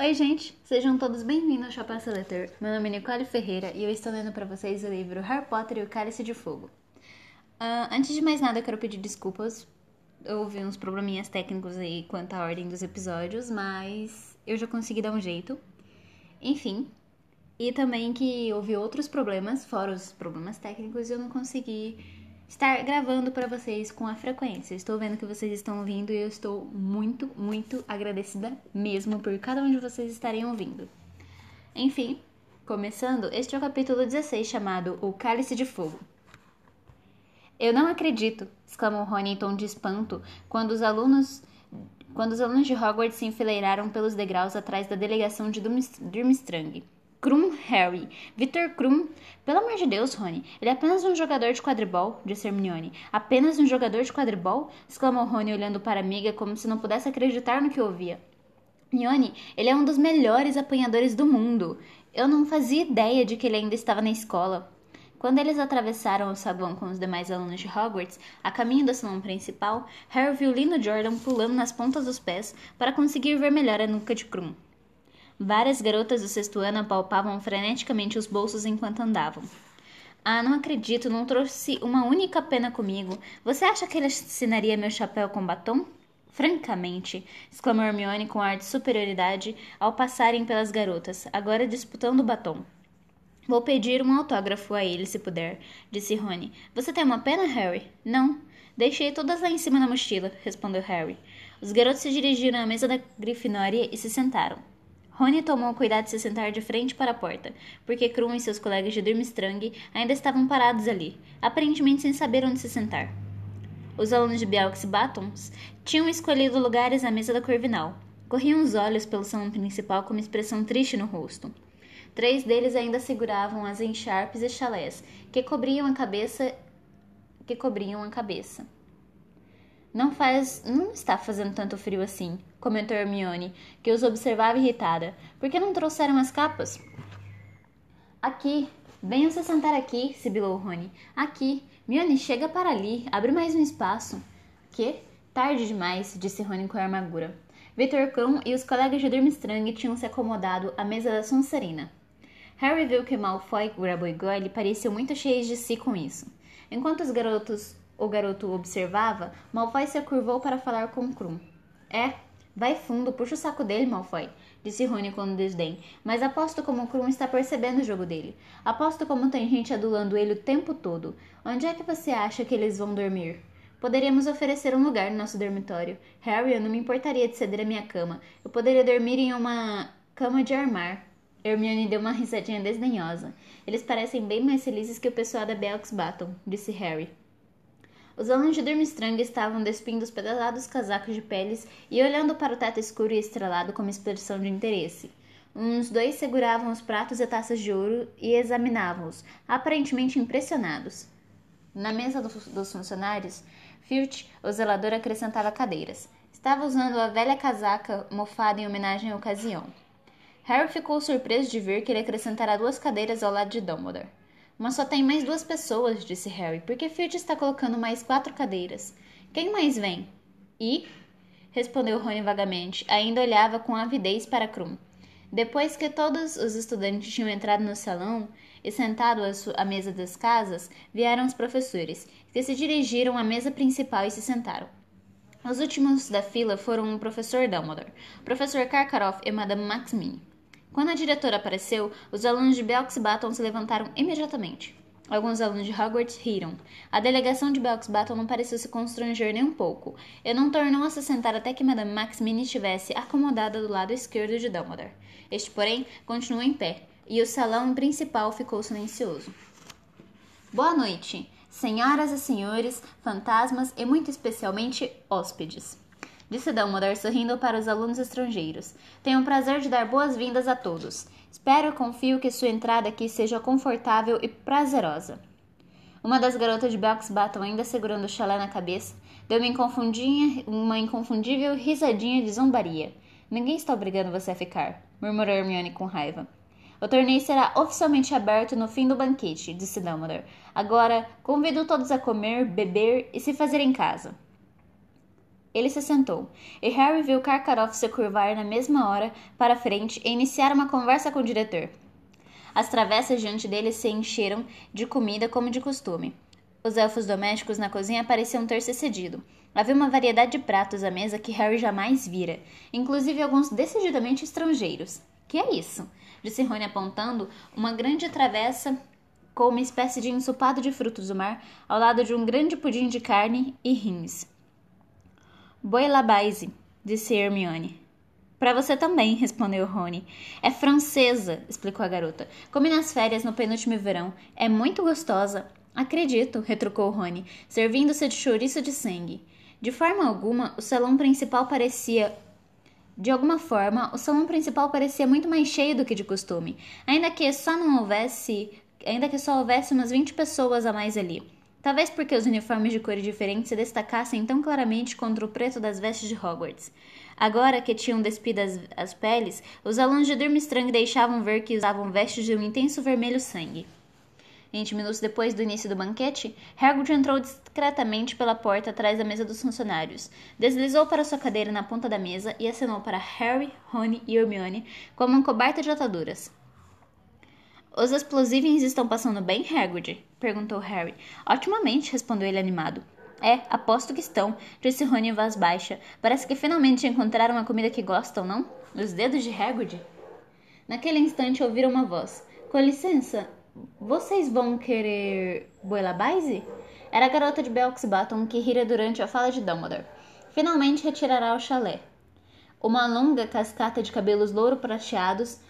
Oi, gente! Sejam todos bem-vindos ao Chapéu Seletor. Meu nome é Nicole Ferreira e eu estou lendo para vocês o livro Harry Potter e o Cálice de Fogo. Uh, antes de mais nada, eu quero pedir desculpas. Houve uns probleminhas técnicos aí quanto à ordem dos episódios, mas eu já consegui dar um jeito. Enfim, e também que houve outros problemas, fora os problemas técnicos, e eu não consegui estar gravando para vocês com a frequência. estou vendo que vocês estão ouvindo e eu estou muito, muito agradecida mesmo por cada um de vocês estarem ouvindo. Enfim, começando, este é o capítulo 16 chamado O Cálice de Fogo. Eu não acredito, exclamou Rony em tom de espanto quando os alunos quando os alunos de Hogwarts se enfileiraram pelos degraus atrás da delegação de Durmstrang. Krum Harry. Victor Krum. Pelo amor de Deus, Rony. Ele é apenas um jogador de quadribol, disse Hermione. Apenas um jogador de quadribol? exclamou Rony olhando para a amiga como se não pudesse acreditar no que ouvia. Hermione, ele é um dos melhores apanhadores do mundo. Eu não fazia ideia de que ele ainda estava na escola. Quando eles atravessaram o saguão com os demais alunos de Hogwarts, a caminho do salão principal, Harry viu Lino Jordan pulando nas pontas dos pés para conseguir ver melhor a nuca de Krum. Várias garotas do sexto ano apalpavam freneticamente os bolsos enquanto andavam. Ah, não acredito, não trouxe uma única pena comigo. Você acha que ele assinaria meu chapéu com batom? Francamente, exclamou Hermione com ar de superioridade ao passarem pelas garotas, agora disputando o batom. Vou pedir um autógrafo a ele, se puder, disse Rony. Você tem uma pena, Harry? Não. Deixei todas lá em cima na mochila, respondeu Harry. Os garotos se dirigiram à mesa da Grifinória e se sentaram. Rony tomou cuidado de se sentar de frente para a porta, porque Krum e seus colegas de Durmstrang ainda estavam parados ali, aparentemente sem saber onde se sentar. Os alunos de Belks Batons tinham escolhido lugares à mesa da Corvinal. Corriam os olhos pelo salão principal com uma expressão triste no rosto. Três deles ainda seguravam as encharpes e chalés, que cobriam a cabeça que cobriam a cabeça. Não faz. não está fazendo tanto frio assim, comentou Hermione, que os observava irritada. Por que não trouxeram as capas? Aqui. Venham se sentar aqui, sibilou Rony. Aqui. Mione, chega para ali. Abre mais um espaço. Que? Tarde demais, disse Rony com amargura. Victor Krum e os colegas de Durmstrang tinham se acomodado à mesa da Sonserina. Harry viu que Malfoy, Grabo e Goyle pareciam muito cheios de si com isso. Enquanto os garotos o garoto observava, Malfoy se curvou para falar com Krum. É, vai fundo, puxa o saco dele, Malfoy, disse Rony com desdém. Mas aposto como Krum está percebendo o jogo dele. Aposto como tem gente adulando ele o tempo todo. Onde é que você acha que eles vão dormir? Poderíamos oferecer um lugar no nosso dormitório. Harry, eu não me importaria de ceder a minha cama. Eu poderia dormir em uma cama de armar. Hermione deu uma risadinha desdenhosa. Eles parecem bem mais felizes que o pessoal da Belks Baton, disse Harry. Os alunos de Durmstrang estavam despindo os pesados casacos de peles e olhando para o teto escuro e estrelado com uma expressão de interesse. Uns dois seguravam os pratos e taças de ouro e examinavam-os, aparentemente impressionados. Na mesa dos funcionários, Filch, o zelador, acrescentava cadeiras. Estava usando a velha casaca mofada em homenagem à ocasião. Harry ficou surpreso de ver que ele acrescentara duas cadeiras ao lado de Dumbledore. Mas só tem mais duas pessoas, disse Harry, porque Filch está colocando mais quatro cadeiras. Quem mais vem? E? respondeu Rony vagamente. Ainda olhava com avidez para Krum. Depois que todos os estudantes tinham entrado no salão e sentado à mesa das casas, vieram os professores, que se dirigiram à mesa principal e se sentaram. Os últimos da fila foram o professor Dumbledore, o professor Karkaroff e Madame Maxmini. Quando a diretora apareceu, os alunos de Belks Baton se levantaram imediatamente. Alguns alunos de Hogwarts riram. A delegação de Belks Baton não pareceu se constranger nem um pouco, e não tornou a se sentar até que Madame Maxmini estivesse acomodada do lado esquerdo de Dumbledore. Este, porém, continuou em pé, e o salão principal ficou silencioso. Boa noite, senhoras e senhores, fantasmas e muito especialmente hóspedes disse Dumbledore sorrindo para os alunos estrangeiros. Tenho o prazer de dar boas-vindas a todos. Espero e confio que sua entrada aqui seja confortável e prazerosa. Uma das garotas de Belks Baton, ainda segurando o chalé na cabeça, deu uma, uma inconfundível risadinha de zombaria. Ninguém está obrigando você a ficar, murmurou Hermione com raiva. O torneio será oficialmente aberto no fim do banquete, disse Dumbledore. Agora, convido todos a comer, beber e se fazer em casa. Ele se sentou, e Harry viu Karkaroff se curvar na mesma hora para frente e iniciar uma conversa com o diretor. As travessas diante dele se encheram de comida como de costume. Os elfos domésticos na cozinha pareciam ter se cedido. Havia uma variedade de pratos à mesa que Harry jamais vira, inclusive alguns decididamente estrangeiros. Que é isso? Disse Rony apontando uma grande travessa com uma espécie de ensopado de frutos do mar ao lado de um grande pudim de carne e rins. Boilabaise, disse Hermione. Para você também, respondeu Rony. É francesa, explicou a garota. Comi nas férias no penúltimo verão. É muito gostosa. Acredito, retrucou Rony, servindo-se de chouriço de sangue. De forma alguma, o salão principal parecia. De alguma forma, o salão principal parecia muito mais cheio do que de costume, ainda que só não houvesse. ainda que só houvesse umas 20 pessoas a mais ali. Talvez porque os uniformes de cores diferentes se destacassem tão claramente contra o preto das vestes de Hogwarts. Agora que tinham despido as, as peles, os alunos de Durmstrang deixavam ver que usavam vestes de um intenso vermelho sangue. Vinte minutos depois do início do banquete, Hagrid entrou discretamente pela porta atrás da mesa dos funcionários, deslizou para sua cadeira na ponta da mesa e acenou para Harry, Rony e Hermione com uma coberta de ataduras. Os explosivos estão passando bem, Hagrid? Perguntou Harry. Otimamente, respondeu ele animado. É, aposto que estão, disse Rony em voz baixa. Parece que finalmente encontraram a comida que gostam, não? Os dedos de Hagrid? Naquele instante ouviram uma voz. Com licença, vocês vão querer Boilabaise? Era a garota de Belks Button que rira durante a fala de Dumbledore. Finalmente retirará o chalé. Uma longa cascata de cabelos louro prateados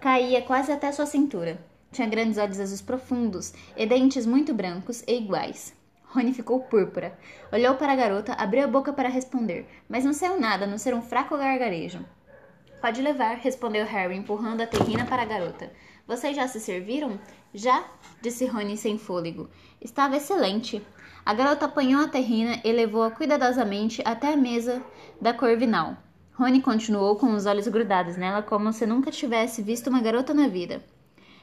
caía quase até sua cintura. Tinha grandes olhos azuis profundos e dentes muito brancos e iguais. Rony ficou púrpura. Olhou para a garota, abriu a boca para responder, mas não saiu nada, a não ser um fraco gargarejo. Pode levar, respondeu Harry, empurrando a terrina para a garota. Vocês já se serviram? Já, disse Rony sem fôlego. Estava excelente. A garota apanhou a terrina e levou-a cuidadosamente até a mesa da Corvinal. Rony continuou com os olhos grudados nela como se nunca tivesse visto uma garota na vida.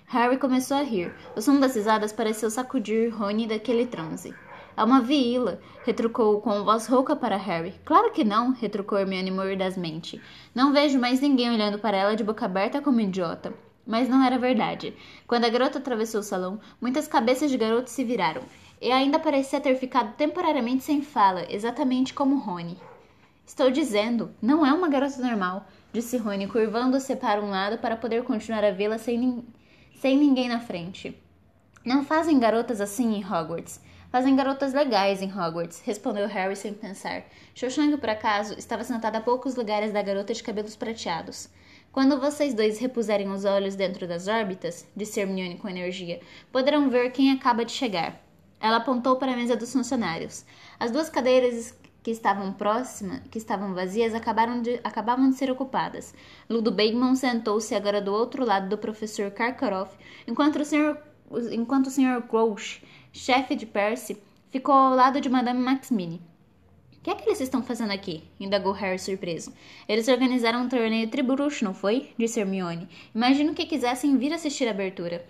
Harry começou a rir. O som das risadas pareceu sacudir Rony daquele transe. É uma viíla, retrucou com voz rouca para Harry. Claro que não, retrucou Hermione mordazmente. Não vejo mais ninguém olhando para ela de boca aberta como idiota. Mas não era verdade. Quando a garota atravessou o salão, muitas cabeças de garotos se viraram, e ainda parecia ter ficado temporariamente sem fala, exatamente como Rony. Estou dizendo, não é uma garota normal, disse Rony, curvando-se para um lado para poder continuar a vê-la sem, sem ninguém na frente. Não fazem garotas assim em Hogwarts. Fazem garotas legais em Hogwarts, respondeu Harry sem pensar. Cho por acaso, estava sentada a poucos lugares da garota de cabelos prateados. Quando vocês dois repuserem os olhos dentro das órbitas, disse Hermione com energia, poderão ver quem acaba de chegar. Ela apontou para a mesa dos funcionários. As duas cadeiras que estavam próximas, que estavam vazias, acabaram de, acabavam de ser ocupadas. Ludo Bagman sentou-se agora do outro lado do professor Karkaroff, enquanto o senhor, enquanto o Sr. Crouch, chefe de Percy, ficou ao lado de Madame Maxmini que é que eles estão fazendo aqui? indagou Harry surpreso. Eles organizaram um torneio tribruxo, não foi? disse Hermione. Imagino que quisessem vir assistir a abertura.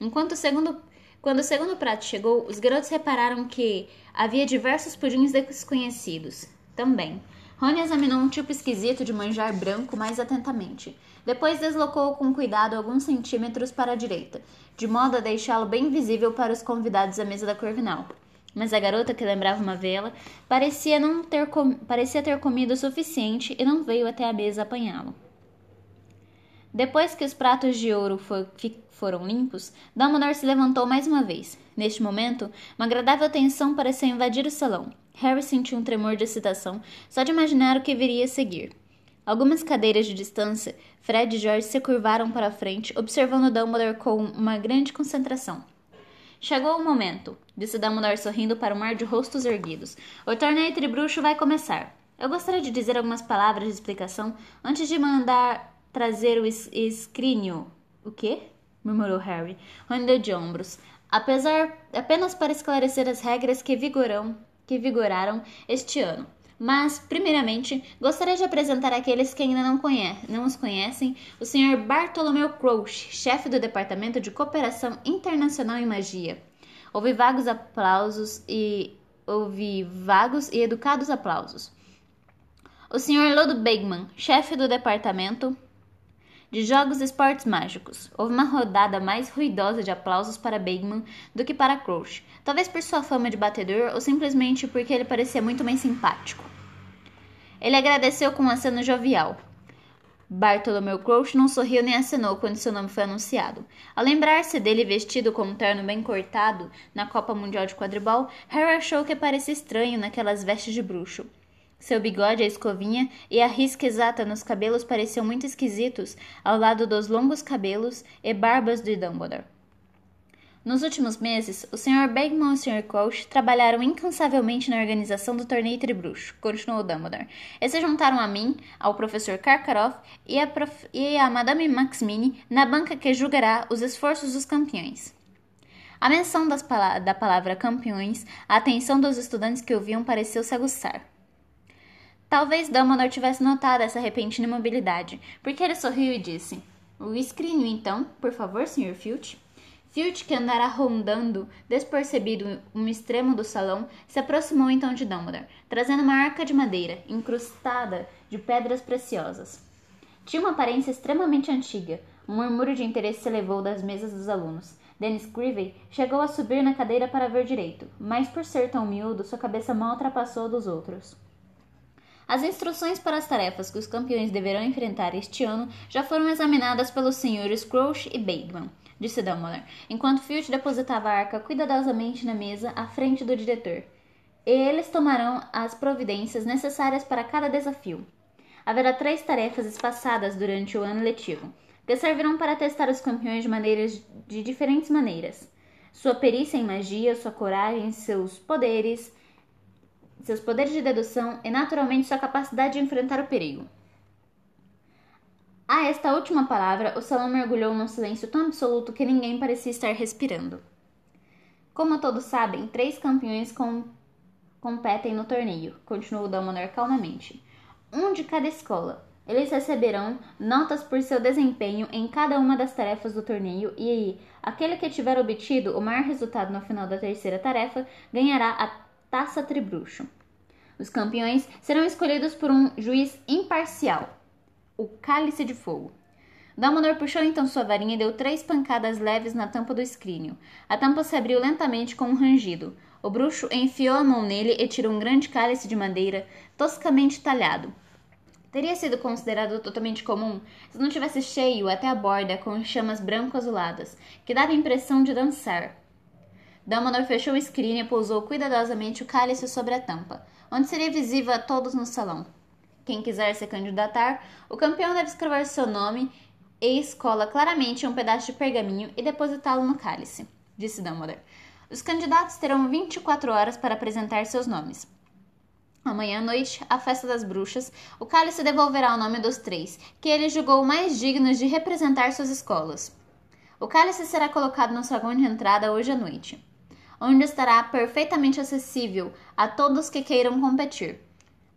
Enquanto o segundo, quando o segundo prato chegou, os garotos repararam que havia diversos pudins desconhecidos. Também. Rony examinou um tipo esquisito de manjar branco mais atentamente. Depois deslocou com cuidado alguns centímetros para a direita, de modo a deixá-lo bem visível para os convidados à mesa da Corvinal mas a garota, que lembrava uma vela, parecia, não ter com... parecia ter comido o suficiente e não veio até a mesa apanhá-lo. Depois que os pratos de ouro for... foram limpos, Dumbledore se levantou mais uma vez. Neste momento, uma agradável tensão pareceu invadir o salão. Harry sentiu um tremor de excitação só de imaginar o que viria a seguir. Algumas cadeiras de distância, Fred e George se curvaram para a frente, observando Dumbledore com uma grande concentração. Chegou o momento, disse Dumbledore sorrindo para o mar de rostos erguidos. O torneio tribruxo vai começar. Eu gostaria de dizer algumas palavras de explicação antes de mandar trazer o es escrínio. O quê? murmurou Harry, roendo de ombros. Apesar apenas para esclarecer as regras que vigoram, que vigoraram este ano. Mas, primeiramente, gostaria de apresentar aqueles que ainda não, conhecem, não os conhecem o Sr. Bartolomeu Crouch, chefe do Departamento de Cooperação Internacional em Magia. Houve vagos aplausos e houve vagos e educados aplausos. O Sr. Lodo Bagman, chefe do departamento de Jogos e Esportes Mágicos. Houve uma rodada mais ruidosa de aplausos para Bagman do que para Crouch, talvez por sua fama de batedor ou simplesmente porque ele parecia muito mais simpático. Ele agradeceu com um aceno jovial. Bartolomeu Crouch não sorriu nem acenou quando seu nome foi anunciado. Ao lembrar-se dele vestido com um terno bem cortado na Copa Mundial de Quadribol, Harry achou que parecia estranho naquelas vestes de bruxo. Seu bigode, a escovinha e a risca exata nos cabelos pareciam muito esquisitos ao lado dos longos cabelos e barbas de Dumbledore. Nos últimos meses, o Sr. Bagman e o Sr. Crouch trabalharam incansavelmente na organização do torneio Tribruxo, continuou Dumbledore. E se juntaram a mim, ao professor Karkaroff e a, prof... e a Madame Maxmini na banca que julgará os esforços dos campeões. A menção pala... da palavra campeões, a atenção dos estudantes que ouviam pareceu se aguçar. Talvez Dumbledore tivesse notado essa repentina imobilidade, porque ele sorriu e disse: O escrínio, então, por favor, Sr. Filch. Filch, que andara rondando despercebido um extremo do salão, se aproximou então de Dumbledore, trazendo uma arca de madeira, incrustada de pedras preciosas. Tinha uma aparência extremamente antiga. Um murmúrio de interesse se elevou das mesas dos alunos. Dennis Creevey chegou a subir na cadeira para ver direito, mas por ser tão miúdo, sua cabeça mal ultrapassou a dos outros. As instruções para as tarefas que os campeões deverão enfrentar este ano já foram examinadas pelos senhores Crouch e Bagman, disse Dumbledore, enquanto Filch depositava a arca cuidadosamente na mesa à frente do diretor. Eles tomarão as providências necessárias para cada desafio. Haverá três tarefas espaçadas durante o ano letivo, que servirão para testar os campeões de maneiras de diferentes maneiras. Sua perícia em magia, sua coragem, seus poderes, seus poderes de dedução e, naturalmente, sua capacidade de enfrentar o perigo. A esta última palavra, o salão mergulhou num silêncio tão absoluto que ninguém parecia estar respirando. Como todos sabem, três campeões com... competem no torneio, continuou Dumbledore calmamente. Um de cada escola. Eles receberão notas por seu desempenho em cada uma das tarefas do torneio e aquele que tiver obtido o maior resultado no final da terceira tarefa ganhará a Taça Tribruxo. Os campeões serão escolhidos por um juiz imparcial, o Cálice de Fogo. Dumbledore puxou então sua varinha e deu três pancadas leves na tampa do escrínio. A tampa se abriu lentamente com um rangido. O bruxo enfiou a mão nele e tirou um grande cálice de madeira toscamente talhado. Teria sido considerado totalmente comum se não tivesse cheio até a borda com chamas branco-azuladas, que dava a impressão de dançar. Dumbledore fechou o screen e pousou cuidadosamente o cálice sobre a tampa, onde seria visível a todos no salão. Quem quiser se candidatar, o campeão deve escrever seu nome e escola claramente um pedaço de pergaminho e depositá-lo no cálice, disse Dumbledore. Os candidatos terão 24 horas para apresentar seus nomes. Amanhã à noite, a festa das bruxas, o cálice devolverá o nome dos três, que ele julgou mais dignos de representar suas escolas. O cálice será colocado no saguão de entrada hoje à noite onde estará perfeitamente acessível a todos que queiram competir.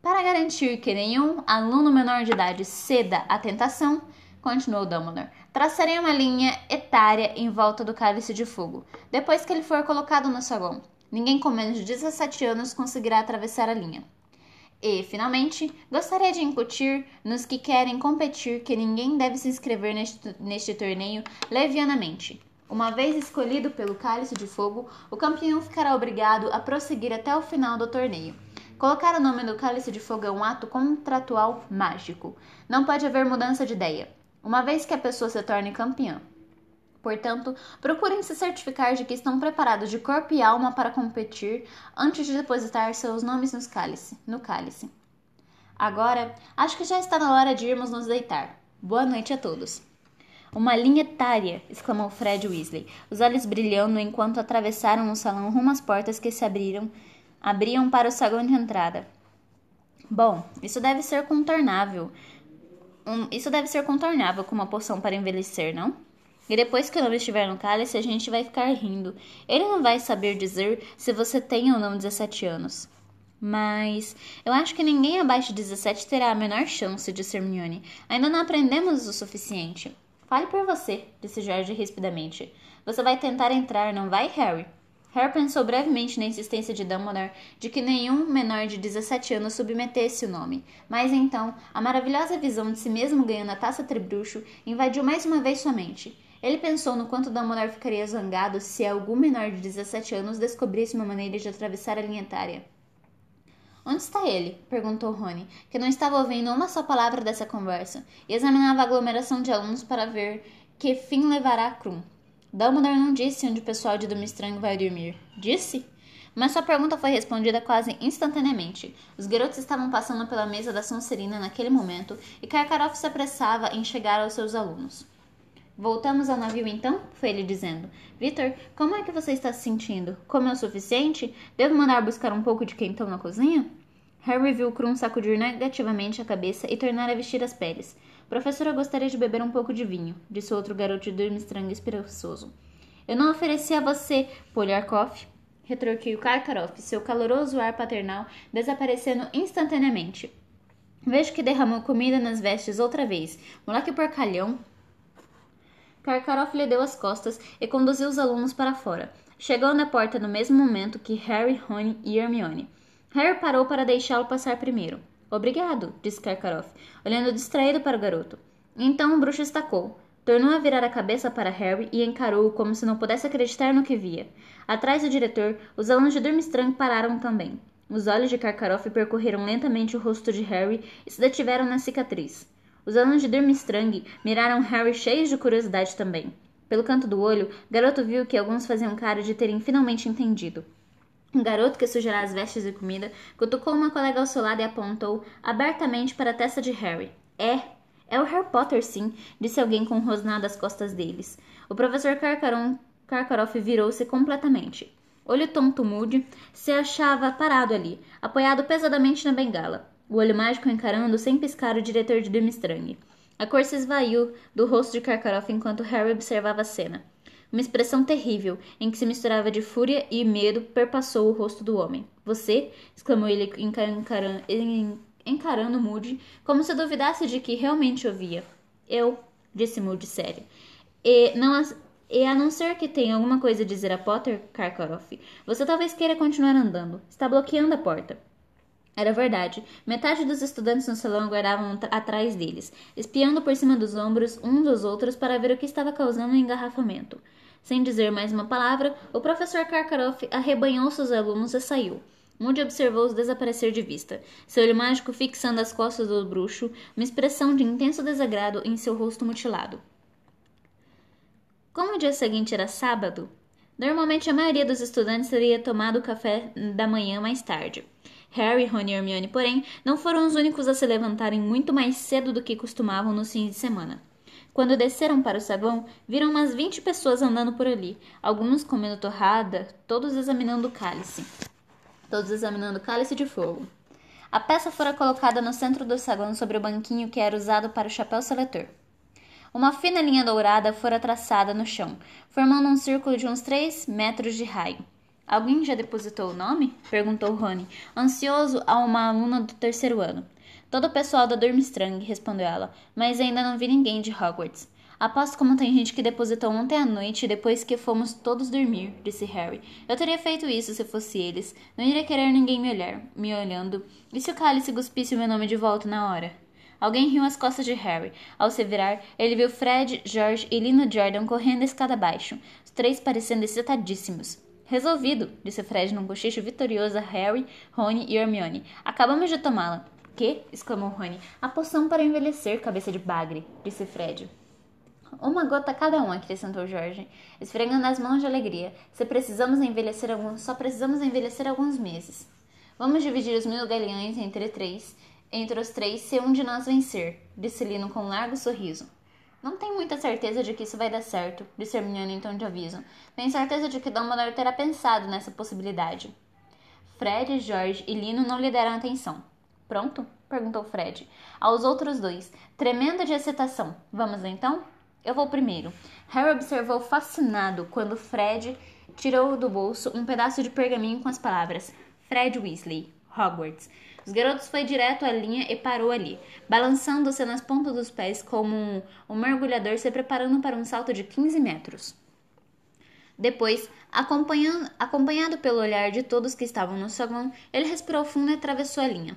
Para garantir que nenhum aluno menor de idade ceda à tentação, continuou Dumbledore, traçarei uma linha etária em volta do cálice de fogo, depois que ele for colocado no saguão. Ninguém com menos de 17 anos conseguirá atravessar a linha. E, finalmente, gostaria de incutir nos que querem competir que ninguém deve se inscrever neste, neste torneio levianamente. Uma vez escolhido pelo Cálice de Fogo, o campeão ficará obrigado a prosseguir até o final do torneio. Colocar o nome do Cálice de Fogo é um ato contratual mágico. Não pode haver mudança de ideia, uma vez que a pessoa se torne campeã. Portanto, procurem se certificar de que estão preparados de corpo e alma para competir antes de depositar seus nomes nos cálice, no cálice. Agora, acho que já está na hora de irmos nos deitar. Boa noite a todos. Uma linha etária! exclamou Fred Weasley, os olhos brilhando enquanto atravessaram o salão rumo às portas que se abriram, abriam para o saguão de entrada. Bom, isso deve ser contornável. Um, isso deve ser contornável com uma poção para envelhecer, não? E depois que o nome estiver no cálice, a gente vai ficar rindo. Ele não vai saber dizer se você tem ou não 17 anos. Mas eu acho que ninguém abaixo de 17 terá a menor chance, disse Hermione. Ainda não aprendemos o suficiente. Fale por você, disse George rispidamente. Você vai tentar entrar, não vai, Harry? Harry pensou brevemente na insistência de Dumbledore de que nenhum menor de 17 anos submetesse o nome, mas então a maravilhosa visão de si mesmo ganhando a taça tribruxo invadiu mais uma vez sua mente. Ele pensou no quanto Dumbledore ficaria zangado se algum menor de 17 anos descobrisse uma maneira de atravessar a linha etária. Onde está ele? perguntou Rony, que não estava ouvindo uma só palavra dessa conversa, e examinava a aglomeração de alunos para ver que fim levará a Krum. Dumbledore não disse onde o pessoal de Durmstrang vai dormir. Disse? Mas sua pergunta foi respondida quase instantaneamente. Os garotos estavam passando pela mesa da Sonserina naquele momento e Karkaroff se apressava em chegar aos seus alunos. Voltamos ao navio então? Foi ele dizendo. Victor, como é que você está se sentindo? Comeu o suficiente? Devo mandar buscar um pouco de quentão na cozinha? Harry viu Krum sacudir negativamente a cabeça e tornar a vestir as peles. Professora gostaria de beber um pouco de vinho, disse outro garoto de Durmstrang esperançoso. Eu não ofereci a você, Poliarkov, retorquiu Karkaroff, seu caloroso ar paternal desaparecendo instantaneamente. Vejo que derramou comida nas vestes outra vez. Moleque porcalhão. Karkaroff lhe deu as costas e conduziu os alunos para fora. Chegou na porta no mesmo momento que Harry, Rony e Hermione. Harry parou para deixá-lo passar primeiro. Obrigado, disse Karkaroff, olhando distraído para o garoto. Então o bruxo estacou. Tornou a virar a cabeça para Harry e encarou-o como se não pudesse acreditar no que via. Atrás do diretor, os alunos de Durmstrang pararam também. Os olhos de Karkaroff percorreram lentamente o rosto de Harry e se detiveram na cicatriz. Os alunos de Durmstrang miraram Harry cheios de curiosidade também. Pelo canto do olho, garoto viu que alguns faziam cara de terem finalmente entendido. Um garoto que sujará as vestes e comida cutucou uma colega ao seu lado e apontou abertamente para a testa de Harry. É, é o Harry Potter, sim, disse alguém com um rosnado às costas deles. O professor Karkaron, Karkaroff virou-se completamente. Olho tonto Moody se achava parado ali, apoiado pesadamente na bengala, o olho mágico encarando sem piscar o diretor de Durmstrang. A cor se esvaiu do rosto de Karkaroff enquanto Harry observava a cena. Uma expressão terrível, em que se misturava de fúria e medo, perpassou o rosto do homem. Você? exclamou ele encarando, Moody, como se duvidasse de que realmente ouvia. Eu, disse Moody sério. E, não, e a não ser que tenha alguma coisa a dizer a Potter, Karkaroff, você talvez queira continuar andando. Está bloqueando a porta. Era verdade. Metade dos estudantes no salão aguardavam atrás deles, espiando por cima dos ombros uns dos outros para ver o que estava causando o engarrafamento. Sem dizer mais uma palavra, o professor Karkaroff arrebanhou seus alunos e saiu. Moody observou-os desaparecer de vista, seu olho mágico fixando as costas do bruxo, uma expressão de intenso desagrado em seu rosto mutilado. Como o dia seguinte era sábado, normalmente a maioria dos estudantes teria tomado o café da manhã mais tarde. Harry, Rony e Hermione, porém, não foram os únicos a se levantarem muito mais cedo do que costumavam nos fins de semana. Quando desceram para o saguão, viram umas vinte pessoas andando por ali, alguns comendo torrada, todos examinando o cálice. Todos examinando o cálice de fogo. A peça fora colocada no centro do saguão sobre o banquinho que era usado para o chapéu seletor. Uma fina linha dourada fora traçada no chão, formando um círculo de uns três metros de raio. Alguém já depositou o nome? perguntou Rony, ansioso a uma aluna do terceiro ano. Todo o pessoal da Durmstrang, respondeu ela, mas ainda não vi ninguém de Hogwarts. Aposto como tem gente que depositou ontem à noite depois que fomos todos dormir, disse Harry. Eu teria feito isso se fosse eles. Não iria querer ninguém me olhar, me olhando. E se o cálice cuspisse o meu nome de volta na hora? Alguém riu às costas de Harry. Ao se virar, ele viu Fred, George e Lino Jordan correndo a escada abaixo, os três parecendo excitadíssimos. Resolvido, disse Fred num cochicho vitorioso a Harry, Rony e Hermione. Acabamos de tomá-la. Que? exclamou Rony. A poção para envelhecer, cabeça de bagre, disse Fred. Uma gota cada um, acrescentou Jorge, esfregando as mãos de alegria. Se precisamos envelhecer alguns, só precisamos envelhecer alguns meses. Vamos dividir os mil galeões entre três, entre os três, se um de nós vencer, disse Lino com um largo sorriso. Não tenho muita certeza de que isso vai dar certo, disse Hermione em tom de aviso. Tenho certeza de que Dumbledore terá pensado nessa possibilidade. Fred, Jorge e Lino não lhe deram atenção. Pronto? perguntou Fred. Aos outros dois, tremendo de excitação. Vamos então? Eu vou primeiro. Harry observou fascinado quando Fred tirou do bolso um pedaço de pergaminho com as palavras Fred Weasley, Hogwarts. Os garotos foi direto à linha e parou ali, balançando-se nas pontas dos pés como um, um mergulhador se preparando para um salto de 15 metros. Depois, acompanhado pelo olhar de todos que estavam no salão, ele respirou fundo e atravessou a linha.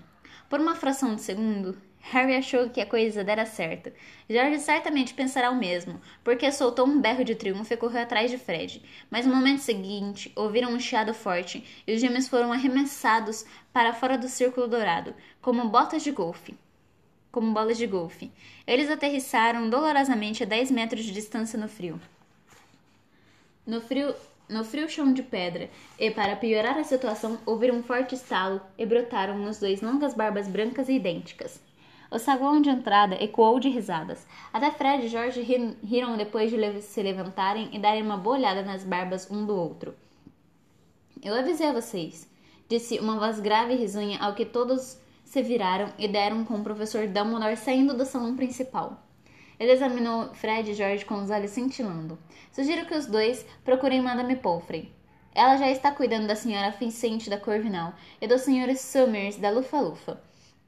Por uma fração de segundo, Harry achou que a coisa dera certo. George certamente pensará o mesmo, porque soltou um berro de triunfo e correu atrás de Fred. Mas no momento seguinte, ouviram um chiado forte e os gêmeos foram arremessados para fora do círculo dourado, como botas de golfe. Como bolas de golfe. Eles aterrissaram dolorosamente a 10 metros de distância no frio. No frio, no frio chão de pedra, e para piorar a situação, ouviram um forte estalo e brotaram nos dois longas barbas brancas e idênticas. O saguão de entrada ecoou de risadas. Até Fred e George riram depois de se levantarem e darem uma boa olhada nas barbas um do outro. Eu avisei a vocês, disse uma voz grave e risonha ao que todos se viraram e deram com o professor Dumbledore saindo do salão principal. Ele examinou Fred e George com os olhos cintilando. Sugiro que os dois procurem Madame Pomfrey. Ela já está cuidando da senhora Vincent da Corvinal e dos senhores Summers da Lufa-Lufa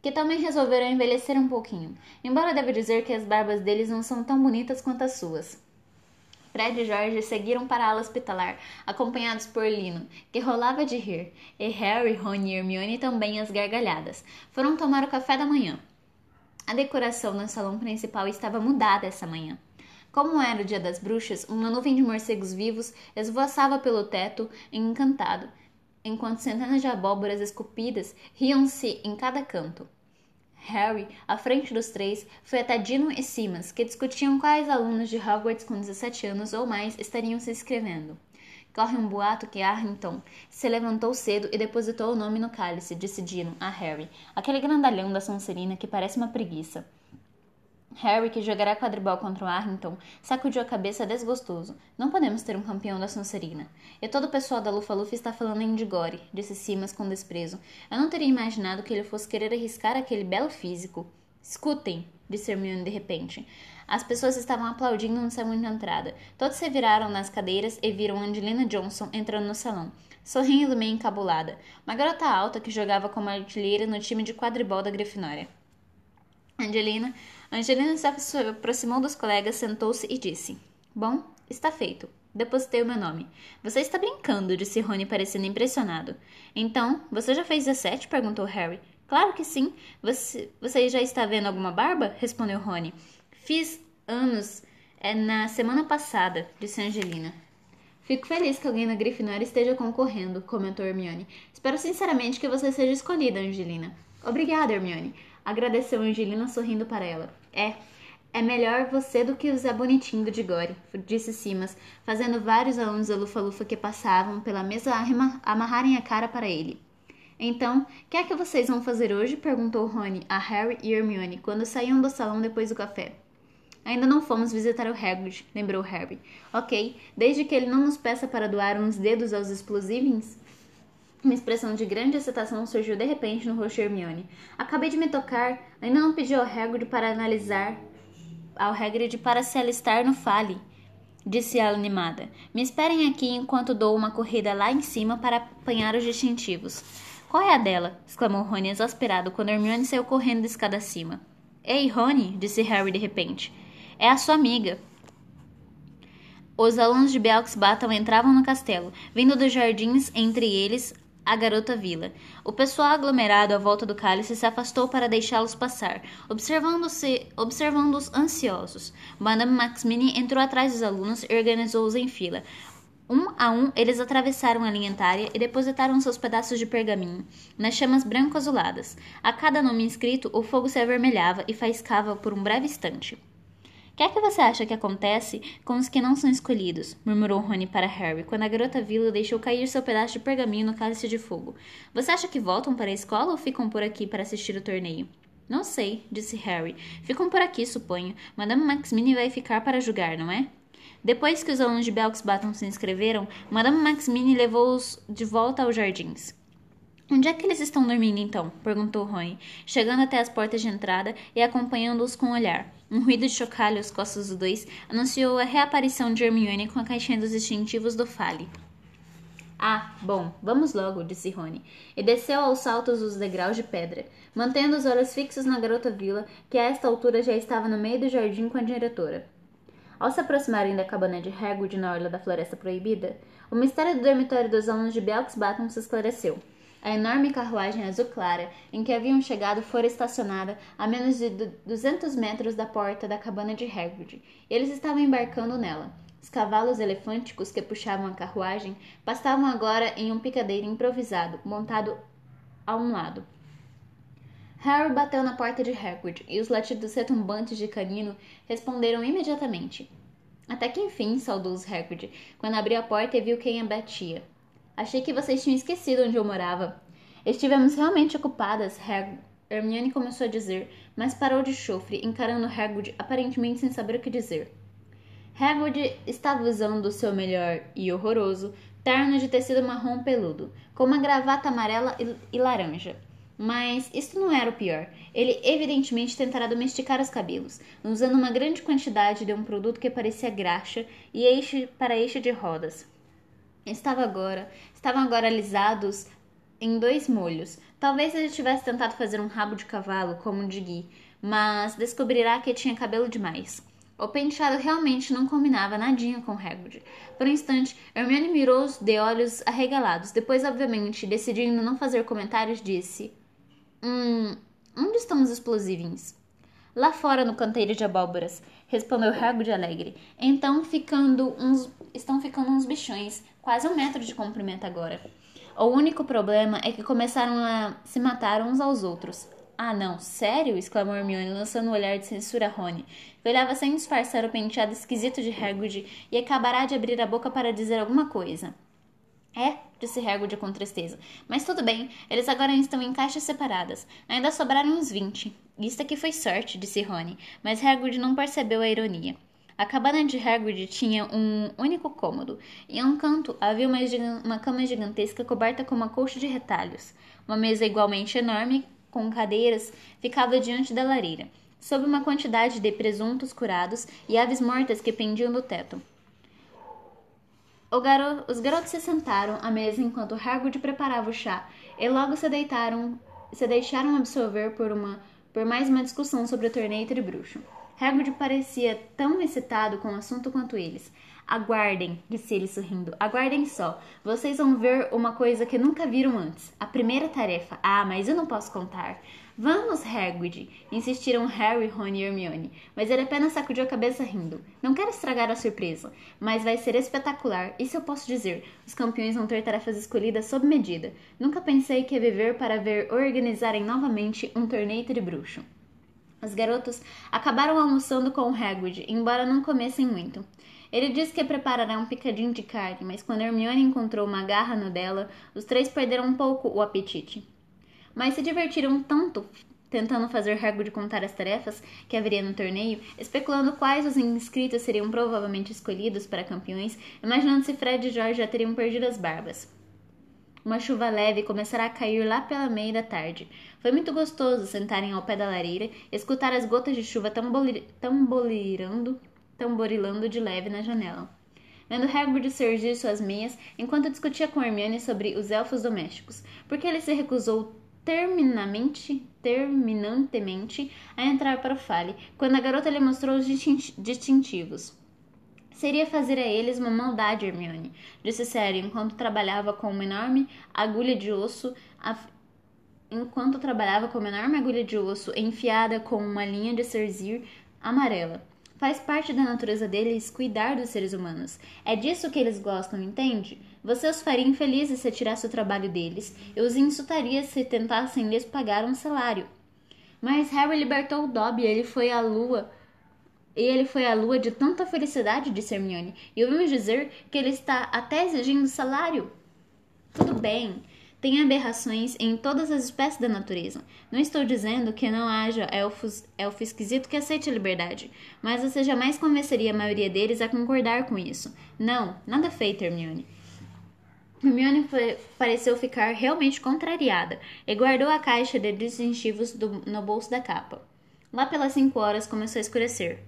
que também resolveram envelhecer um pouquinho, embora devo dizer que as barbas deles não são tão bonitas quanto as suas. Fred e George seguiram para a ala hospitalar, acompanhados por Lino, que rolava de rir, e Harry, Ron e Hermione também as gargalhadas. Foram tomar o café da manhã. A decoração no salão principal estava mudada essa manhã. Como era o dia das bruxas, uma nuvem de morcegos vivos esvoaçava pelo teto, encantado, enquanto centenas de abóboras esculpidas riam-se em cada canto. Harry, à frente dos três, foi até Dino e Simas, que discutiam quais alunos de Hogwarts com 17 anos ou mais estariam se inscrevendo. Corre um boato que Arrington se levantou cedo e depositou o nome no cálice, disse Dino a Harry, aquele grandalhão da Sonserina que parece uma preguiça. Harry, que jogará quadribol contra o Arrington, sacudiu a cabeça desgostoso. Não podemos ter um campeão da Sonserina. E todo o pessoal da Lufa-Lufa está falando em Digore, disse Simas com desprezo. Eu não teria imaginado que ele fosse querer arriscar aquele belo físico. Escutem, disse Hermione de repente. As pessoas estavam aplaudindo no salão de entrada. Todos se viraram nas cadeiras e viram Angelina Johnson entrando no salão, sorrindo meio encabulada. Uma garota alta que jogava como artilheira no time de quadribol da Grifinória. Angelina Angelina se aproximou dos colegas, sentou-se e disse: Bom, está feito. Depositei o meu nome. Você está brincando, disse Rony, parecendo impressionado. Então, você já fez 17? perguntou Harry. Claro que sim. Você, você já está vendo alguma barba? respondeu Rony. Fiz anos é, na semana passada, disse Angelina. Fico feliz que alguém na Grifinória esteja concorrendo, comentou Hermione. Espero sinceramente que você seja escolhida, Angelina. Obrigada, Hermione. Agradeceu Angelina sorrindo para ela. É, é melhor você do que o Zé Bonitinho do Digore, disse Simas, fazendo vários alunos da Lufa-Lufa que passavam pela mesa amarrarem a cara para ele. Então, o que é que vocês vão fazer hoje? perguntou Rony a Harry e Hermione quando saíam do salão depois do café. Ainda não fomos visitar o Hagrid, lembrou Harry. Ok, desde que ele não nos peça para doar uns dedos aos explosivos, uma expressão de grande excitação surgiu de repente no rosto de Hermione. Acabei de me tocar. Ainda não pedi ao Hagrid para analisar... Ao Hagrid para se alistar no Fale. Disse ela animada. Me esperem aqui enquanto dou uma corrida lá em cima para apanhar os distintivos. Qual é a dela? exclamou Rony exasperado quando Hermione saiu correndo da escada acima. Ei, Rony, disse Harry de repente. É a sua amiga. Os alunos de Belks Baton entravam no castelo, vindo dos jardins, entre eles a garota vila. O pessoal aglomerado à volta do cálice se afastou para deixá-los passar, observando-os ansiosos. Madame Maxmini entrou atrás dos alunos e organizou-os em fila. Um a um, eles atravessaram a linha etária e depositaram seus pedaços de pergaminho nas chamas branco-azuladas. A cada nome inscrito, o fogo se avermelhava e faiscava por um breve instante. Que é que você acha que acontece com os que não são escolhidos? murmurou Rony para Harry, quando a garota Vila deixou cair seu pedaço de pergaminho no cálice de fogo. Você acha que voltam para a escola ou ficam por aqui para assistir o torneio? Não sei, disse Harry. Ficam por aqui, suponho. Madame Maxmini vai ficar para julgar, não é? Depois que os alunos de Belks Baton se inscreveram, Madame Maxmini levou-os de volta aos jardins. Onde é que eles estão dormindo então? perguntou Rony, chegando até as portas de entrada e acompanhando-os com o olhar. Um ruído de chocalho às costas dos dois anunciou a reaparição de Hermione com a caixinha dos distintivos do Fale. Ah, bom, vamos logo, disse Rony, e desceu aos saltos os degraus de pedra, mantendo os olhos fixos na garota vila, que a esta altura já estava no meio do jardim com a diretora. Ao se aproximarem da cabana de Hagrid na orla da Floresta Proibida, o mistério do dormitório dos alunos de Belks Baton se esclareceu. A enorme carruagem azul clara em que haviam chegado fora estacionada a menos de 200 metros da porta da cabana de Hagrid, e eles estavam embarcando nela. Os cavalos elefânticos que puxavam a carruagem pastavam agora em um picadeiro improvisado, montado a um lado. Harry bateu na porta de Hagrid e os latidos retumbantes de canino responderam imediatamente. Até que enfim, saudoso Hagrid, quando abriu a porta e viu quem a batia. Achei que vocês tinham esquecido onde eu morava. Estivemos realmente ocupadas. Hermione começou a dizer, mas parou de chofre, encarando Hagrid aparentemente sem saber o que dizer. Hagrid estava usando o seu melhor e horroroso terno de tecido marrom peludo, com uma gravata amarela e laranja. Mas isso não era o pior. Ele evidentemente tentara domesticar os cabelos, usando uma grande quantidade de um produto que parecia graxa e eixo para eixo de rodas. Estava agora, estavam agora alisados em dois molhos. Talvez ele tivesse tentado fazer um rabo de cavalo, como o de Gui, mas descobrirá que tinha cabelo demais. O penteado realmente não combinava nadinha com Hagrid. Por um instante, Hermione mirou-os de olhos arregalados. Depois, obviamente, decidindo não fazer comentários, disse... Hum, onde estão os explosivos? Lá fora no canteiro de abóboras, respondeu Hagrid alegre. Então ficando uns, estão ficando uns bichões, quase um metro de comprimento agora. O único problema é que começaram a se matar uns aos outros. Ah, não, sério? exclamou Hermione, lançando um olhar de censura a Rony, olhava sem disfarçar o penteado esquisito de Hagrid e acabará de abrir a boca para dizer alguma coisa. É, disse Hagrid com tristeza. Mas tudo bem, eles agora estão em caixas separadas. Ainda sobraram uns vinte. Isso aqui foi sorte, disse Rony, mas Hagrid não percebeu a ironia. A cabana de Hagrid tinha um único cômodo. Em um canto havia uma, uma cama gigantesca coberta com uma colcha de retalhos. Uma mesa igualmente enorme, com cadeiras, ficava diante da lareira, sob uma quantidade de presuntos curados e aves mortas que pendiam do teto. Garo... Os garotos se sentaram à mesa enquanto Hagrid preparava o chá e logo se deitaram, se deixaram absorver por uma por mais uma discussão sobre o torneio entre bruxo. Hagrid parecia tão excitado com o assunto quanto eles. Aguardem, disse ele sorrindo. Aguardem só. Vocês vão ver uma coisa que nunca viram antes. A primeira tarefa. Ah, mas eu não posso contar. Vamos, Hagrid, insistiram Harry, Ron e Hermione, mas ele apenas sacudiu a cabeça rindo. Não quero estragar a surpresa, mas vai ser espetacular, isso eu posso dizer. Os campeões vão ter tarefas escolhidas sob medida. Nunca pensei que ia viver para ver organizarem novamente um torneio de bruxo. Os garotos acabaram almoçando com Hagrid, embora não comessem muito. Ele disse que preparará um picadinho de carne, mas quando Hermione encontrou uma garra no dela, os três perderam um pouco o apetite mas se divertiram tanto tentando fazer Hagrid contar as tarefas que haveria no torneio, especulando quais os inscritos seriam provavelmente escolhidos para campeões, imaginando se Fred e George já teriam perdido as barbas. Uma chuva leve começará a cair lá pela meia da tarde. Foi muito gostoso sentarem ao pé da lareira e escutar as gotas de chuva tamborilando, tamborilando de leve na janela. Vendo Hagrid surgir suas meias enquanto discutia com Hermione sobre os elfos domésticos, porque ele se recusou terminamente, terminantemente a entrar para o fale, quando a garota lhe mostrou os distintivos. Seria fazer a eles uma maldade, Hermione, disse Sério enquanto trabalhava com uma enorme agulha de osso, enquanto trabalhava com uma enorme agulha de osso enfiada com uma linha de cerzir amarela. Faz parte da natureza deles cuidar dos seres humanos. É disso que eles gostam, entende? Você os faria infelizes se tirasse o trabalho deles e os insultaria se tentassem lhes pagar um salário. Mas Harry libertou o Dobby ele foi à lua. E ele foi à lua de tanta felicidade, disse Hermione. E ouvimos dizer que ele está até exigindo salário. Tudo bem. Tem aberrações em todas as espécies da natureza. Não estou dizendo que não haja elfos, elfo esquisito que aceite a liberdade, mas você jamais convenceria a maioria deles a concordar com isso. Não, nada feito, Hermione. Hermione pareceu ficar realmente contrariada e guardou a caixa de distintivos do, no bolso da capa. Lá pelas cinco horas começou a escurecer.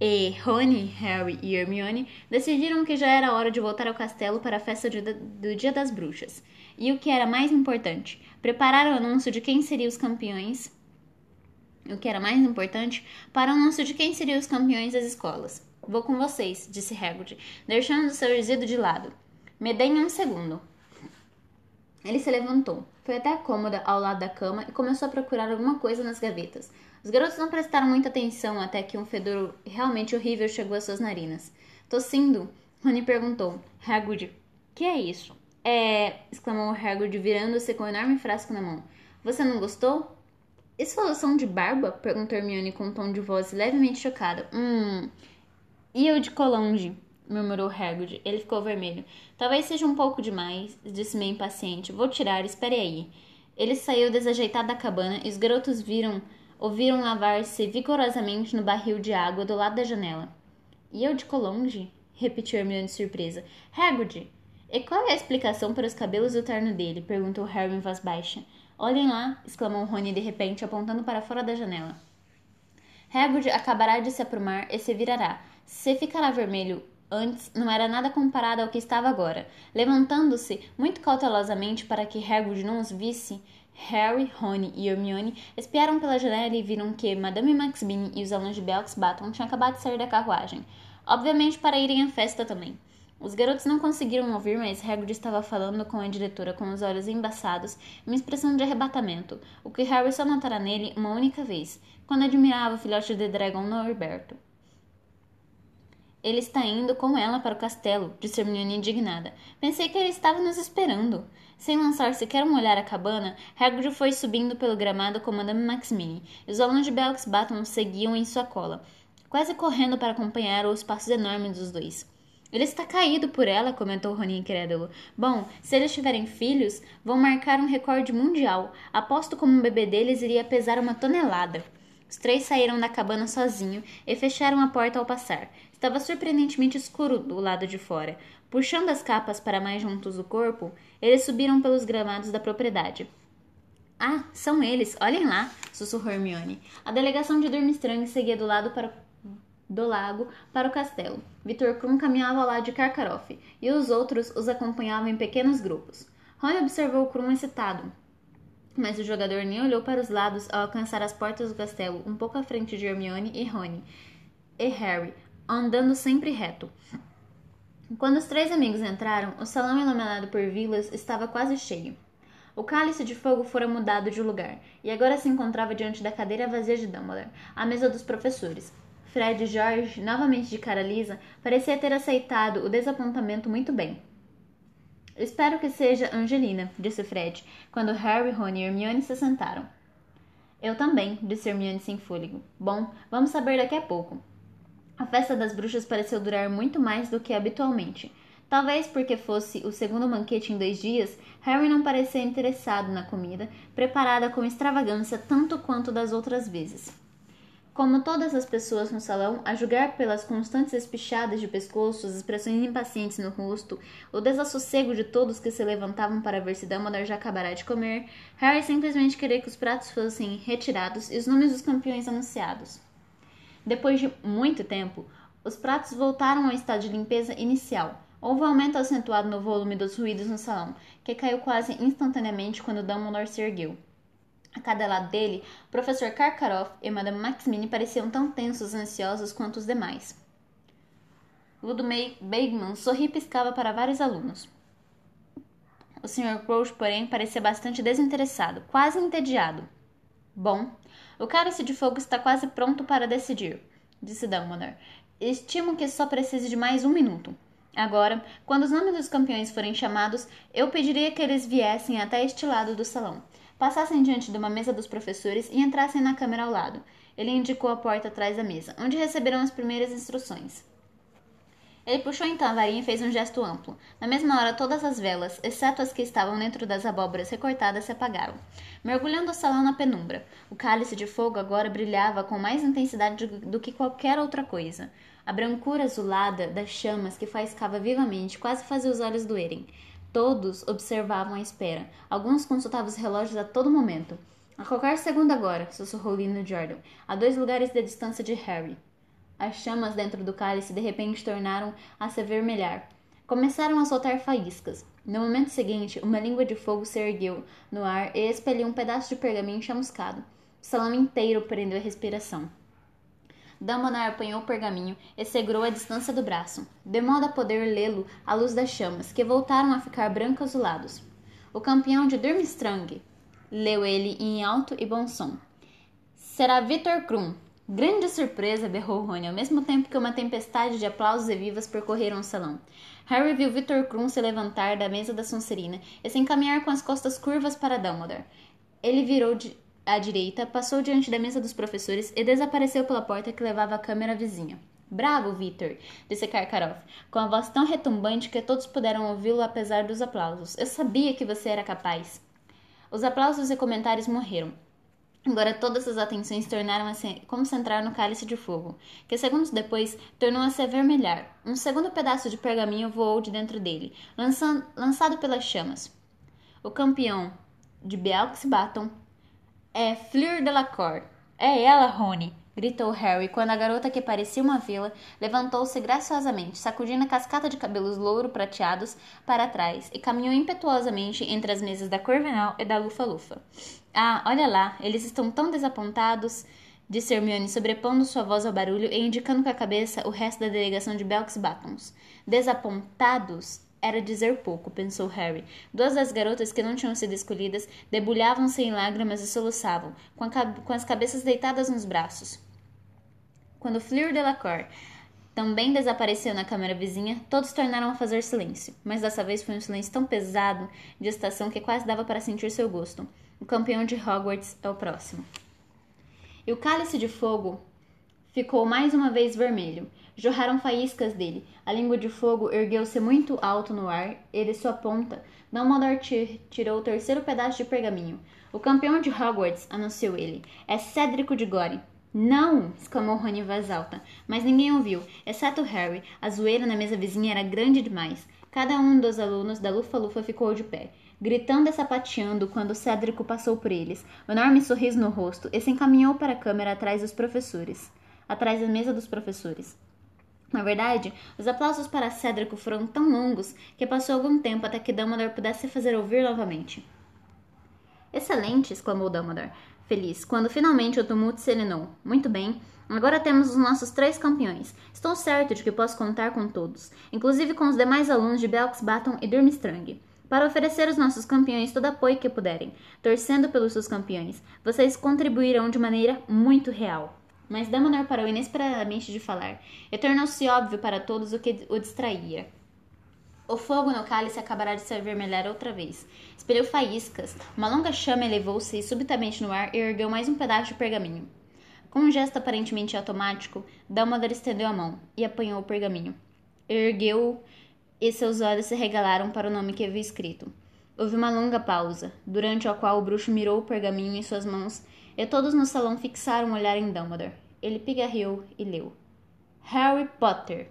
E Rony, Harry e Hermione decidiram que já era hora de voltar ao castelo para a festa de, do Dia das Bruxas. E o que era mais importante, preparar o anúncio de quem seriam os campeões. O que era mais importante, para o anúncio de quem seriam os campeões das escolas. Vou com vocês, disse Hagrid, deixando seu resíduo de lado. Me deem um segundo. Ele se levantou, foi até a cômoda ao lado da cama e começou a procurar alguma coisa nas gavetas. Os garotos não prestaram muita atenção até que um fedor realmente horrível chegou às suas narinas. Tossindo, Rony perguntou: Hagrid, que é isso? É. exclamou Hagrid, virando-se com um enorme frasco na mão. Você não gostou? Isso é loção de barba? perguntou Hermione com um tom de voz levemente chocado. Hum. E eu de colonge? murmurou Hagrid. Ele ficou vermelho. Talvez seja um pouco demais, disse meio impaciente. Vou tirar, espere aí. Ele saiu desajeitado da cabana e os garotos viram, ouviram lavar-se vigorosamente no barril de água do lado da janela. E eu de colonge? repetiu Hermione surpresa. Hagrid! E qual é a explicação para os cabelos e o terno dele? perguntou Harry em voz baixa. Olhem lá! exclamou Rony de repente, apontando para fora da janela. Hagrid acabará de se aprumar e se virará. Se ficará vermelho antes não era nada comparado ao que estava agora. Levantando-se muito cautelosamente para que Hagrid não os visse, Harry, Rony e Hermione espiaram pela janela e viram que Madame Maxbine e os alunos de Belks Baton tinham acabado de sair da carruagem. Obviamente para irem à festa também. Os garotos não conseguiram ouvir, mas Hagrid estava falando com a diretora com os olhos embaçados uma expressão de arrebatamento, o que Harry só notara nele uma única vez, quando admirava o filhote de dragão Norberto. Ele está indo com ela para o castelo, disse Hermione indignada. Pensei que ele estava nos esperando. Sem lançar sequer um olhar à cabana, Hagrid foi subindo pelo gramado com Madame Maximine, e os alunos de Belks Baton seguiam em sua cola, quase correndo para acompanhar os passos enormes dos dois. Ele está caído por ela, comentou Rony incrédulo. Bom, se eles tiverem filhos, vão marcar um recorde mundial. Aposto como um bebê deles iria pesar uma tonelada. Os três saíram da cabana sozinho e fecharam a porta ao passar. Estava surpreendentemente escuro do lado de fora. Puxando as capas para mais juntos do corpo, eles subiram pelos gramados da propriedade. Ah, são eles, olhem lá, sussurrou Hermione. A delegação de Durmstrang seguia do lado para do lago para o castelo. Vitor Krum caminhava lado de Karkaroff, e os outros os acompanhavam em pequenos grupos. Rony observou Krum excitado, mas o jogador nem olhou para os lados ao alcançar as portas do castelo, um pouco à frente de Hermione e Rony e Harry, andando sempre reto. Quando os três amigos entraram, o salão iluminado por vilas estava quase cheio. O cálice de fogo fora mudado de lugar e agora se encontrava diante da cadeira vazia de Dumbledore, à mesa dos professores. Fred George, novamente de cara lisa, parecia ter aceitado o desapontamento muito bem. Espero que seja Angelina, disse Fred, quando Harry, Ron e Hermione se sentaram. Eu também, disse Hermione sem fôlego. Bom, vamos saber daqui a pouco. A festa das bruxas pareceu durar muito mais do que habitualmente. Talvez porque fosse o segundo banquete em dois dias, Harry não parecia interessado na comida, preparada com extravagância tanto quanto das outras vezes. Como todas as pessoas no salão, a julgar pelas constantes espichadas de pescoço, as expressões impacientes no rosto, o desassossego de todos que se levantavam para ver se Dumbledore já acabará de comer, Harry simplesmente queria que os pratos fossem retirados e os nomes dos campeões anunciados. Depois de muito tempo, os pratos voltaram ao estado de limpeza inicial. Houve um aumento acentuado no volume dos ruídos no salão, que caiu quase instantaneamente quando Dumbledore se ergueu. A cada lado dele, o professor Karkaroff e Madame Maxmini pareciam tão tensos e ansiosos quanto os demais. Ludwig Bagman sorri e piscava para vários alunos. O Sr. Crouch, porém, parecia bastante desinteressado, quase entediado. Bom, o cálice de fogo está quase pronto para decidir, disse Dumbledore. Estimo que só precise de mais um minuto. Agora, quando os nomes dos campeões forem chamados, eu pediria que eles viessem até este lado do salão passassem diante de uma mesa dos professores e entrassem na câmara ao lado. Ele indicou a porta atrás da mesa, onde receberão as primeiras instruções. Ele puxou então a varinha e fez um gesto amplo. Na mesma hora, todas as velas, exceto as que estavam dentro das abóboras recortadas, se apagaram, mergulhando o salão na penumbra. O cálice de fogo agora brilhava com mais intensidade do que qualquer outra coisa. A brancura azulada das chamas que faiscava vivamente quase fazia os olhos doerem. Todos observavam a espera. Alguns consultavam os relógios a todo momento. A qualquer segundo agora, sussurrou Lino Jordan, a dois lugares de distância de Harry. As chamas dentro do cálice de repente tornaram a se avermelhar. Começaram a soltar faíscas. No momento seguinte, uma língua de fogo se ergueu no ar e expeliu um pedaço de pergaminho chamuscado. O salão inteiro prendeu a respiração. Dumbledore apanhou o pergaminho e segurou a distância do braço, de modo a poder lê-lo à luz das chamas, que voltaram a ficar branco-azulados. O campeão de Durmstrang leu ele em alto e bom som. Será Victor Krum. Grande surpresa, berrou Rony, ao mesmo tempo que uma tempestade de aplausos e vivas percorreram o salão. Harry viu Victor Krum se levantar da mesa da Sonserina e se encaminhar com as costas curvas para Dumbledore. Ele virou de à direita, passou diante da mesa dos professores e desapareceu pela porta que levava à câmera vizinha. Bravo, Victor, disse Karkaroff, com a voz tão retumbante que todos puderam ouvi-lo apesar dos aplausos. Eu sabia que você era capaz. Os aplausos e comentários morreram. Agora todas as atenções tornaram a se concentrar no cálice de fogo, que segundos depois tornou a se avermelhar. Um segundo pedaço de pergaminho voou de dentro dele, lançando, lançado pelas chamas. O campeão de Belks Baton é Fleur Delacour. É ela, Rony! gritou Harry quando a garota que parecia uma vila levantou-se graciosamente, sacudindo a cascata de cabelos louro prateados para trás e caminhou impetuosamente entre as mesas da Corvinal e da Lufa-Lufa. Ah, olha lá, eles estão tão desapontados, disse Hermione, sobrepondo sua voz ao barulho e indicando com a cabeça o resto da delegação de Belks Batons. Desapontados? Era dizer pouco, pensou Harry. Duas das garotas que não tinham sido escolhidas debulhavam-se em lágrimas e soluçavam, com, com, as cabeças deitadas nos braços. Quando Fleur Delacour também desapareceu na câmara vizinha, todos tornaram a fazer silêncio, mas dessa vez foi um silêncio tão pesado de estação que quase dava para sentir seu gosto. O campeão de Hogwarts é o próximo. E o cálice de fogo ficou mais uma vez vermelho. Jorraram faíscas dele. A língua de fogo ergueu-se muito alto no ar e de sua ponta, Dumbledore tirou o terceiro pedaço de pergaminho. O campeão de Hogwarts, anunciou ele, é Cédrico de Gore. Não! exclamou Rony em voz alta, mas ninguém ouviu, exceto Harry. A zoeira na mesa vizinha era grande demais. Cada um dos alunos da Lufa-Lufa ficou de pé, gritando e sapateando quando Cédrico passou por eles, um enorme sorriso no rosto, e se encaminhou para a câmera atrás dos professores, atrás da mesa dos professores. Na verdade, os aplausos para Cédrico foram tão longos que passou algum tempo até que Dumbledore pudesse fazer ouvir novamente. Excelente! exclamou Dumbledore, feliz, quando finalmente o tumulto serenou. Muito bem, agora temos os nossos três campeões. Estou certo de que posso contar com todos, inclusive com os demais alunos de Belks Baton e Durmstrang para oferecer aos nossos campeões todo apoio que puderem, torcendo pelos seus campeões. Vocês contribuirão de maneira muito real. Mas Dumbledore parou inesperadamente de falar, e tornou-se óbvio para todos o que o distraía. O fogo no cálice acabará de se avermelhar outra vez. Espelhou faíscas, uma longa chama elevou-se subitamente no ar e ergueu mais um pedaço de pergaminho. Com um gesto aparentemente automático, Dumbledore estendeu a mão e apanhou o pergaminho. Ergueu-o e seus olhos se regalaram para o nome que havia escrito. Houve uma longa pausa, durante a qual o bruxo mirou o pergaminho em suas mãos e todos no salão fixaram um olhar em Dumbledore. Ele pigarreou e leu: Harry Potter.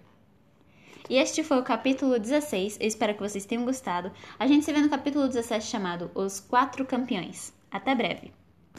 E este foi o capítulo 16. Eu espero que vocês tenham gostado. A gente se vê no capítulo 17 chamado Os Quatro Campeões. Até breve!